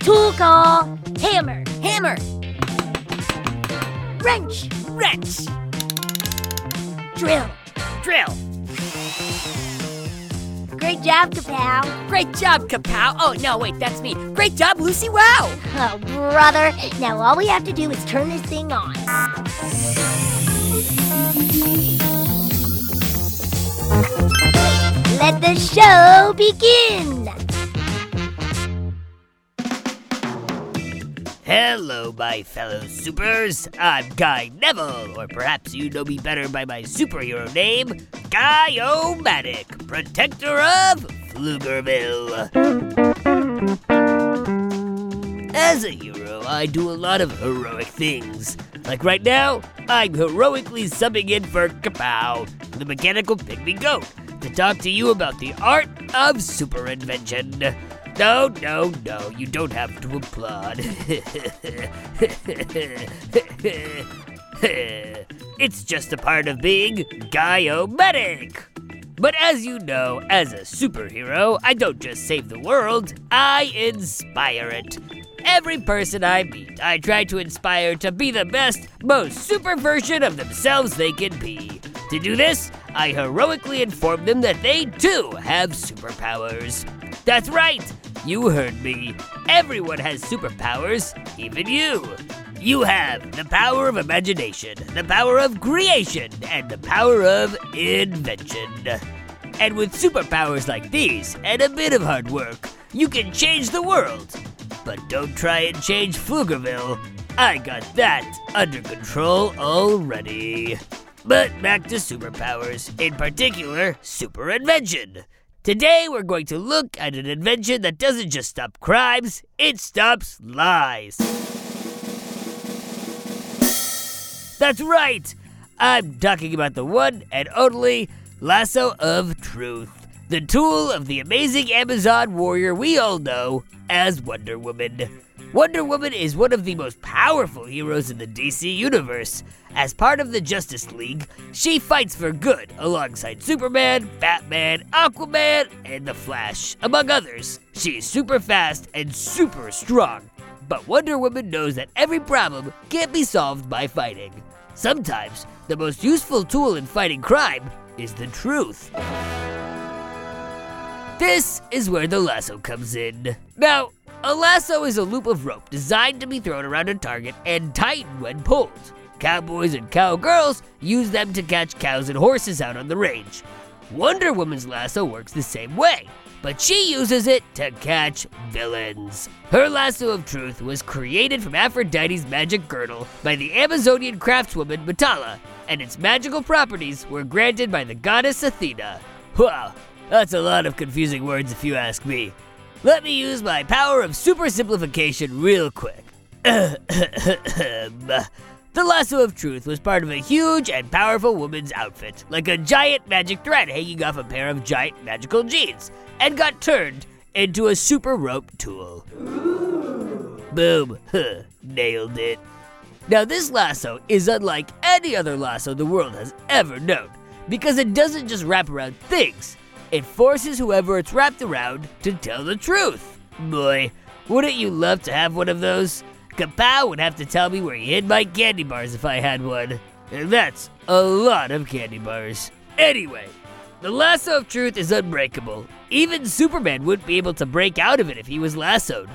Tool call. Hammer. Hammer. Wrench. Wrench! Drill. Drill! Great job, Kapow. Great job, Kapow! Oh, no, wait, that's me. Great job, Lucy! Wow! Oh, brother. Now all we have to do is turn this thing on. Let the show begin. Hello, my fellow supers. I'm Guy Neville, or perhaps you know me better by my superhero name, Guy-O-Matic, protector of Pflugerville. As a hero, I do a lot of heroic things. Like right now, I'm heroically subbing in for Kapow, the mechanical pygmy goat, to talk to you about the art of super invention. No, no, no, you don't have to applaud. it's just a part of being Guy-O-Matic. But as you know, as a superhero, I don't just save the world, I inspire it. Every person I meet, I try to inspire to be the best, most super version of themselves they can be. To do this, I heroically inform them that they too have superpowers. That's right, you heard me. Everyone has superpowers, even you. You have the power of imagination, the power of creation, and the power of invention. And with superpowers like these, and a bit of hard work, you can change the world. But don't try and change Pflugerville. I got that under control already. But back to superpowers, in particular, super invention. Today we're going to look at an invention that doesn't just stop crimes, it stops lies. That's right! I'm talking about the one and only Lasso of Truth, the tool of the amazing Amazon warrior we all know as Wonder Woman. Wonder Woman is one of the most powerful heroes in the DC universe. As part of the Justice League, she fights for good alongside Superman, Batman, Aquaman, and The Flash, among others. She is super fast and super strong. But Wonder Woman knows that every problem can't be solved by fighting. Sometimes, the most useful tool in fighting crime is the truth. This is where the lasso comes in. Now, a lasso is a loop of rope designed to be thrown around a target and tightened when pulled. Cowboys and cowgirls use them to catch cows and horses out on the range. Wonder Woman's lasso works the same way, but she uses it to catch villains. Her lasso of truth was created from Aphrodite's magic girdle by the Amazonian craftswoman Matala, and its magical properties were granted by the goddess Athena. Wow, that's a lot of confusing words if you ask me. Let me use my power of super simplification real quick. The lasso of truth was part of a huge and powerful woman's outfit, like a giant magic thread hanging off a pair of giant magical jeans, and got turned into a super rope tool. Boom, huh, nailed it. Now, this lasso is unlike any other lasso the world has ever known, because it doesn't just wrap around things, it forces whoever it's wrapped around to tell the truth. Boy, wouldn't you love to have one of those? Kapow would have to tell me where he hid my candy bars if I had one. And that's a lot of candy bars. Anyway, the lasso of truth is unbreakable. Even Superman wouldn't be able to break out of it if he was lassoed.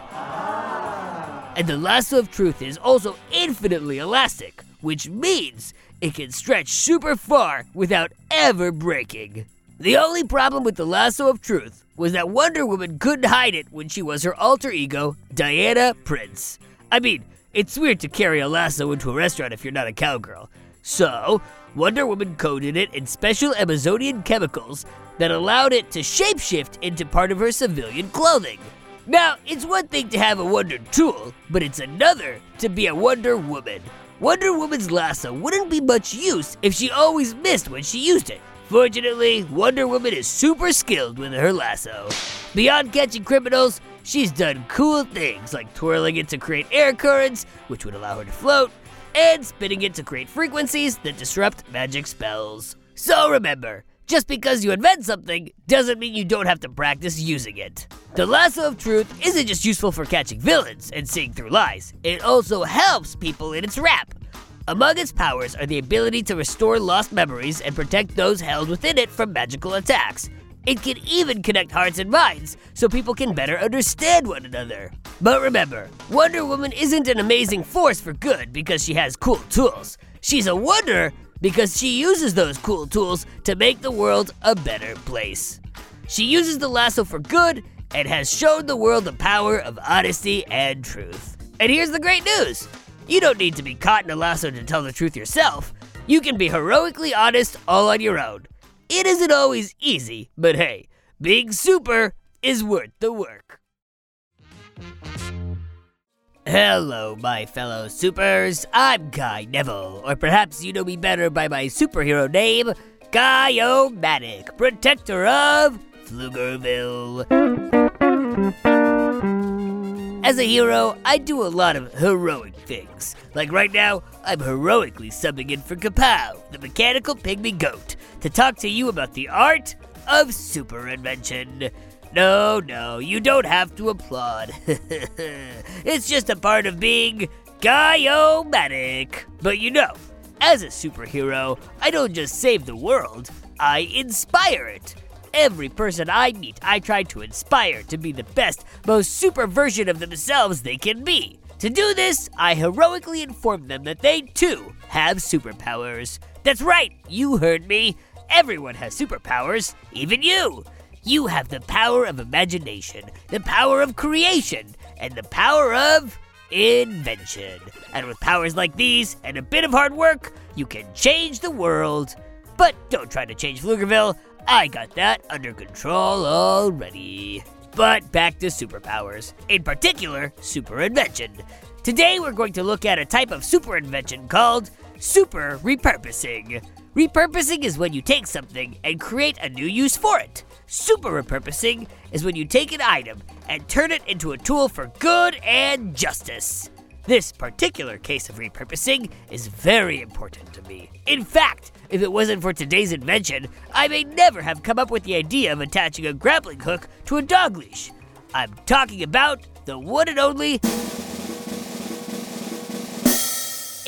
And the lasso of truth is also infinitely elastic, which means it can stretch super far without ever breaking. The only problem with the lasso of truth was that Wonder Woman couldn't hide it when she was her alter ego, Diana Prince. I mean, it's weird to carry a lasso into a restaurant if you're not a cowgirl. So, Wonder Woman coated it in special Amazonian chemicals that allowed it to shapeshift into part of her civilian clothing. Now, it's one thing to have a Wonder tool, but it's another to be a Wonder Woman. Wonder Woman's lasso wouldn't be much use if she always missed when she used it. Fortunately, Wonder Woman is super skilled with her lasso. Beyond catching criminals, she's done cool things like twirling it to create air currents, which would allow her to float, and spinning it to create frequencies that disrupt magic spells. So remember, just because you invent something doesn't mean you don't have to practice using it. The lasso of truth isn't just useful for catching villains and seeing through lies, it also helps people in its wrap. Among its powers are the ability to restore lost memories and protect those held within it from magical attacks. It can even connect hearts and minds so people can better understand one another. But remember, Wonder Woman isn't an amazing force for good because she has cool tools. She's a wonder because she uses those cool tools to make the world a better place. She uses the lasso for good and has shown the world the power of honesty and truth. And here's the great news you don't need to be caught in a lasso to tell the truth yourself. You can be heroically honest all on your own. It isn't always easy, but hey, being super is worth the work. Hello, my fellow supers. I'm Guy Neville, or perhaps you know me better by my superhero name, Guy-O-Matic, protector of Pflugerville. As a hero, I do a lot of heroic things. Like right now, I'm heroically subbing in for Kapow, the mechanical pygmy goat, to talk to you about the art of super invention. No, no, you don't have to applaud. it's just a part of being Guy-O-Matic. But you know, as a superhero, I don't just save the world, I inspire it. Every person I meet, I try to inspire to be the best, most super version of themselves they can be. To do this, I heroically inform them that they too have superpowers. That's right, you heard me. Everyone has superpowers, even you. You have the power of imagination, the power of creation, and the power of invention. And with powers like these and a bit of hard work, you can change the world. But don't try to change Pflugerville. I got that under control already. But back to superpowers, in particular, super invention. Today we're going to look at a type of super invention called super repurposing. Repurposing is when you take something and create a new use for it. Super repurposing is when you take an item and turn it into a tool for good and justice. This particular case of repurposing is very important to me. In fact, if it wasn't for today's invention, I may never have come up with the idea of attaching a grappling hook to a dog leash. I'm talking about the one and only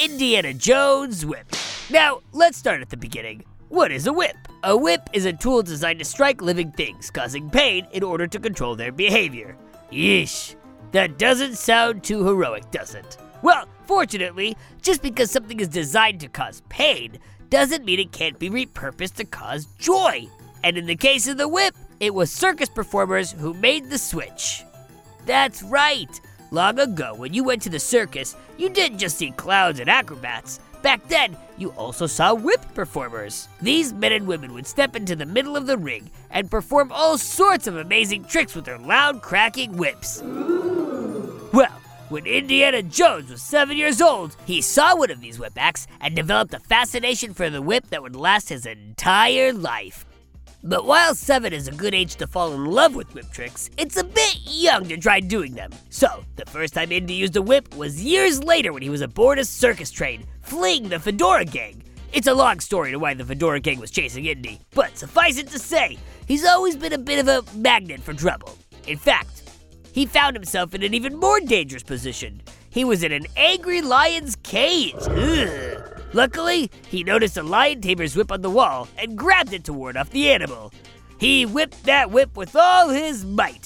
Indiana Jones whip. Now, let's start at the beginning. What is a whip? A whip is a tool designed to strike living things, causing pain in order to control their behavior. Yeesh. That doesn't sound too heroic, does it? Well, fortunately, just because something is designed to cause pain doesn't mean it can't be repurposed to cause joy. And in the case of the whip, it was circus performers who made the switch. That's right. Long ago, when you went to the circus, you didn't just see clowns and acrobats. Back then, you also saw whip performers. These men and women would step into the middle of the ring and perform all sorts of amazing tricks with their loud, cracking whips. When Indiana Jones was seven years old, he saw one of these whip acts and developed a fascination for the whip that would last his entire life. But while seven is a good age to fall in love with whip tricks, it's a bit young to try doing them. So, the first time Indy used a whip was years later when he was aboard a circus train, fleeing the Fedora Gang. It's a long story to why the Fedora Gang was chasing Indy, but suffice it to say, he's always been a bit of a magnet for trouble. In fact, he found himself in an even more dangerous position. He was in an angry lion's cage. Ugh. Luckily, he noticed a lion tamer's whip on the wall and grabbed it to ward off the animal. He whipped that whip with all his might.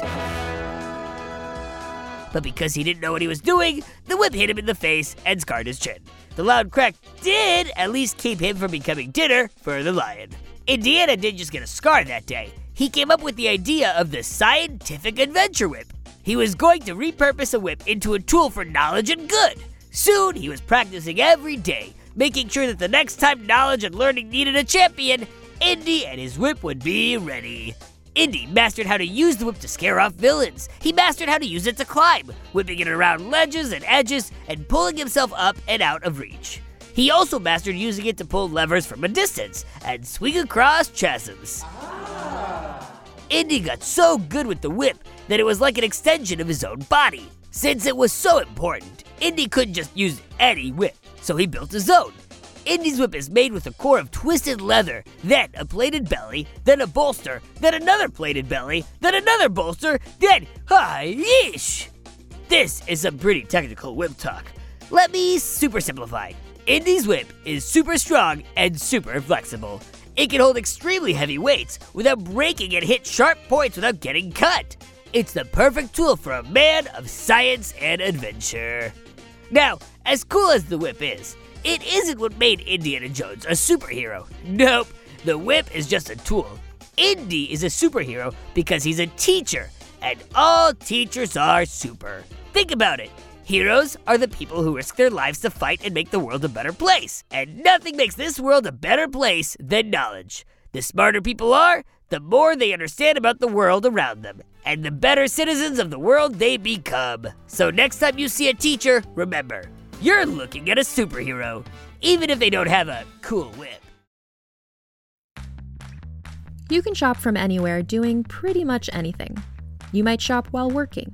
But because he didn't know what he was doing, the whip hit him in the face and scarred his chin. The loud crack did at least keep him from becoming dinner for the lion. Indiana didn't just get a scar that day. He came up with the idea of the scientific adventure whip. He was going to repurpose a whip into a tool for knowledge and good. Soon, he was practicing every day, making sure that the next time knowledge and learning needed a champion, Indy and his whip would be ready. Indy mastered how to use the whip to scare off villains. He mastered how to use it to climb, whipping it around ledges and edges and pulling himself up and out of reach. He also mastered using it to pull levers from a distance and swing across chasms. Ah. Indy got so good with the whip that it was like an extension of his own body. Since it was so important, Indy couldn't just use any whip, so he built his own. Indy's whip is made with a core of twisted leather, then a plaited belly, then a bolster, then another plaited belly, then another bolster, then hi yeesh! This is some pretty technical whip talk. Let me super simplify. Indy's whip is super strong and super flexible. It can hold extremely heavy weights without breaking and hit sharp points without getting cut. It's the perfect tool for a man of science and adventure. Now, as cool as the whip is, it isn't what made Indiana Jones a superhero. Nope, the whip is just a tool. Indy is a superhero because he's a teacher, and all teachers are super. Think about it. Heroes are the people who risk their lives to fight and make the world a better place. And nothing makes this world a better place than knowledge. The smarter people are, the more they understand about the world around them, and the better citizens of the world they become. So next time you see a teacher, remember, you're looking at a superhero, even if they don't have a cool whip. You can shop from anywhere doing pretty much anything. You might shop while working,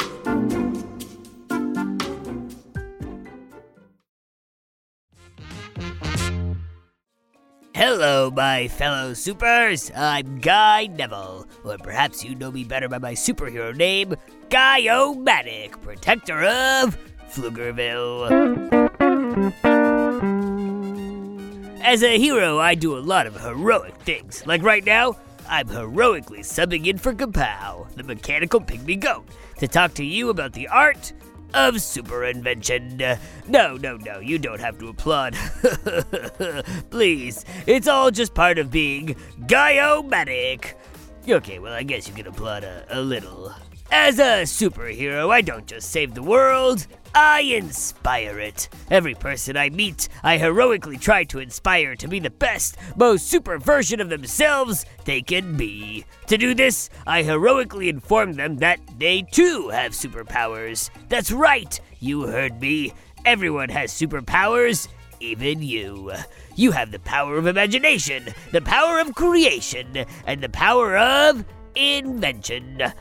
Hello, my fellow supers. I'm Guy Neville, or perhaps you know me better by my superhero name, Guy-O-Matic, protector of Pflugerville. As a hero, I do a lot of heroic things. Like right now, I'm heroically subbing in for Kapow, the mechanical pygmy goat, to talk to you about the art of super invention. No, no, no, you don't have to applaud. Please, it's all just part of being Guy-O-Matic. Okay, well, I guess you can applaud a, a little. As a superhero, I don't just save the world, I inspire it. Every person I meet, I heroically try to inspire to be the best, most super version of themselves they can be. To do this, I heroically inform them that they too have superpowers. That's right, you heard me. Everyone has superpowers, even you. You have the power of imagination, the power of creation, and the power of invention.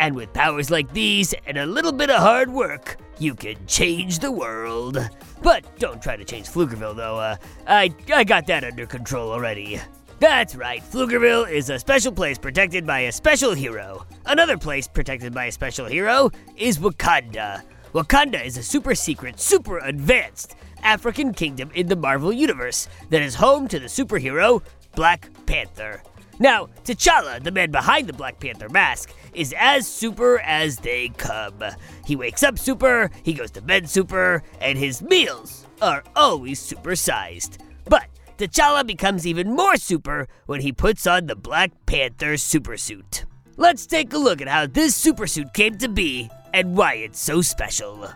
And with powers like these and a little bit of hard work, you can change the world. But don't try to change Pflugerville, though. Uh, I, I got that under control already. That's right, Pflugerville is a special place protected by a special hero. Another place protected by a special hero is Wakanda. Wakanda is a super secret, super advanced African kingdom in the Marvel Universe that is home to the superhero Black Panther. Now, T'Challa, the man behind the Black Panther mask, is as super as they come. He wakes up super, he goes to bed super, and his meals are always supersized. But T'Challa becomes even more super when he puts on the Black Panther supersuit. Let's take a look at how this supersuit came to be and why it's so special.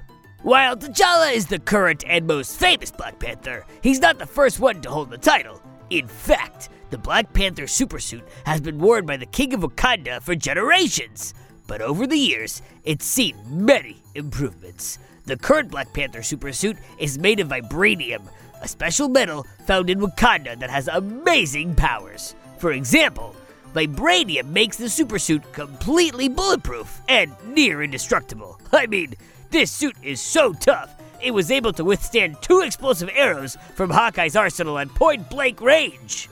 While T'Challa is the current and most famous Black Panther, he's not the first one to hold the title. In fact, the Black Panther supersuit has been worn by the King of Wakanda for generations, but over the years, it's seen many improvements. The current Black Panther supersuit is made of vibranium, a special metal found in Wakanda that has amazing powers. For example, vibranium makes the supersuit completely bulletproof and near indestructible. I mean, this suit is so tough, it was able to withstand two explosive arrows from Hawkeye's arsenal at point blank range.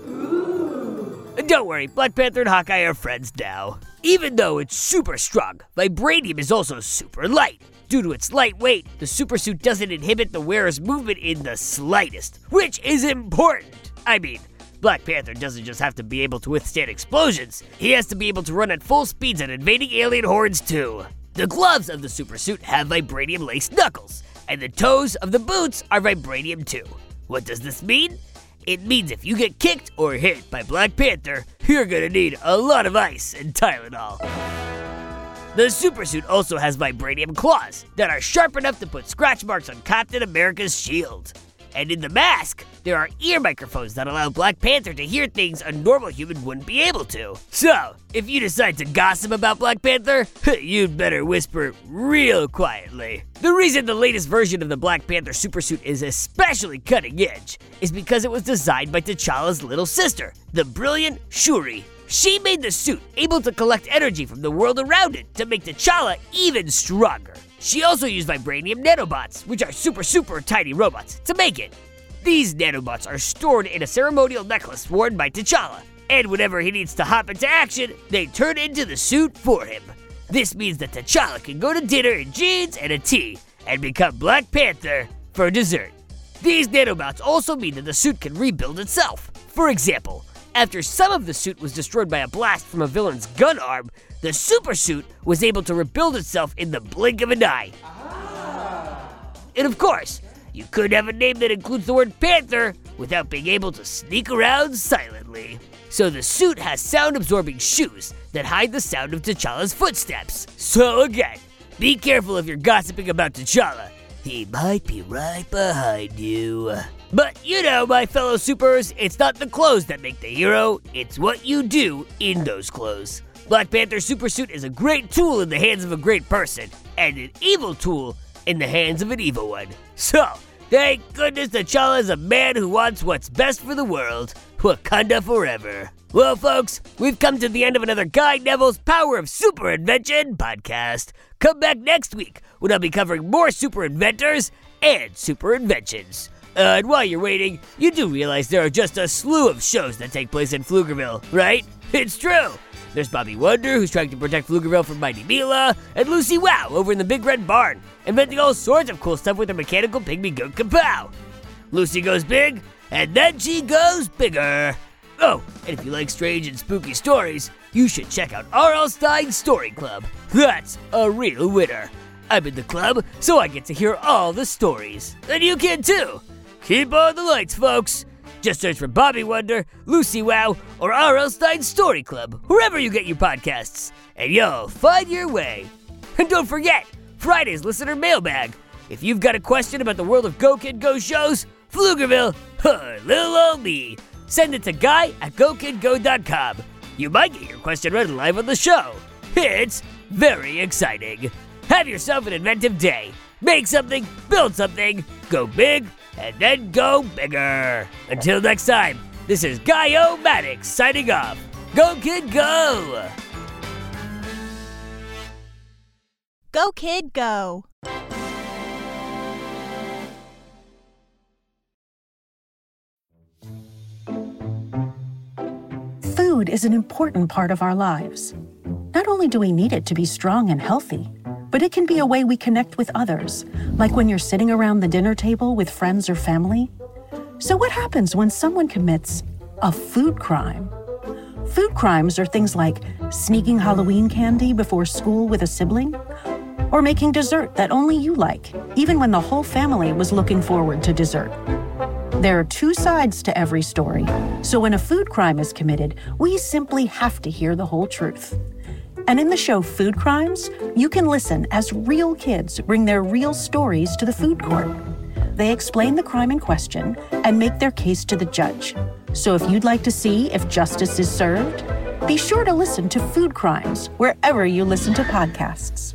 Don't worry, Black Panther and Hawkeye are friends now. Even though it's super strong, vibranium is also super light. Due to its light weight, the supersuit doesn't inhibit the wearer's movement in the slightest, which is important. I mean, Black Panther doesn't just have to be able to withstand explosions, he has to be able to run at full speeds at invading alien hordes too. The gloves of the supersuit have vibranium laced knuckles, and the toes of the boots are vibranium too. What does this mean? It means if you get kicked or hit by Black Panther, you're gonna need a lot of ice and Tylenol. The supersuit also has vibranium claws that are sharp enough to put scratch marks on Captain America's shield. And in the mask, there are ear microphones that allow Black Panther to hear things a normal human wouldn't be able to. So, if you decide to gossip about Black Panther, you'd better whisper real quietly. The reason the latest version of the Black Panther supersuit is especially cutting edge is because it was designed by T'Challa's little sister, the brilliant Shuri. She made the suit able to collect energy from the world around it to make T'Challa even stronger. She also used vibranium nanobots, which are super, super tiny robots, to make it. These nanobots are stored in a ceremonial necklace worn by T'Challa, and whenever he needs to hop into action, they turn into the suit for him. This means that T'Challa can go to dinner in jeans and a tee, and become Black Panther for dessert. These nanobots also mean that the suit can rebuild itself. For example, after some of the suit was destroyed by a blast from a villain's gun arm, the super suit was able to rebuild itself in the blink of an eye. Ah. And of course, you couldn't have a name that includes the word panther without being able to sneak around silently. So the suit has sound absorbing shoes that hide the sound of T'Challa's footsteps. So again, be careful if you're gossiping about T'Challa. He might be right behind you. But you know, my fellow supers, it's not the clothes that make the hero, it's what you do in those clothes. Black Panther Supersuit is a great tool in the hands of a great person, and an evil tool in the hands of an evil one. So, thank goodness T'Challa is a man who wants what's best for the world. Wakanda forever. Well, folks, we've come to the end of another Guy Neville's Power of Super Invention podcast. Come back next week when I'll be covering more super inventors and super inventions. Uh, and while you're waiting, you do realize there are just a slew of shows that take place in Pflugerville, right? It's true. There's Bobby Wonder, who's trying to protect Pflugerville from Mighty Mila, and Lucy Wow over in the Big Red Barn, inventing all sorts of cool stuff with her mechanical pygmy goat Kapow. Lucy goes big, and then she goes bigger. Oh, And if you like strange and spooky stories, you should check out R.L. Stine's Story Club. That's a real winner. I'm in the club, so I get to hear all the stories. And you can too. Keep on the lights, folks. Just search for Bobby Wonder, Lucy Wow, or R.L. Stine's Story Club, wherever you get your podcasts, and you'll find your way. And don't forget, Friday's listener mailbag. If you've got a question about the world of Go Kid Go shows, Pflugerville, or little old me, send it to guy at gokidgo.com. You might get your question read live on the show. It's very exciting. Have yourself an inventive day. Make something, build something, go big, and then go bigger. Until next time, this is Guy Maddox signing off. Go Kid Go! Go, kid, go. Food is an important part of our lives. Not only do we need it to be strong and healthy, but it can be a way we connect with others, like when you're sitting around the dinner table with friends or family. So, what happens when someone commits a food crime? Food crimes are things like sneaking Halloween candy before school with a sibling, or making dessert that only you like, even when the whole family was looking forward to dessert. There are two sides to every story, so when a food crime is committed, we simply have to hear the whole truth. And in the show Food Crimes, you can listen as real kids bring their real stories to the food court. They explain the crime in question and make their case to the judge. So if you'd like to see if justice is served, be sure to listen to Food Crimes wherever you listen to podcasts.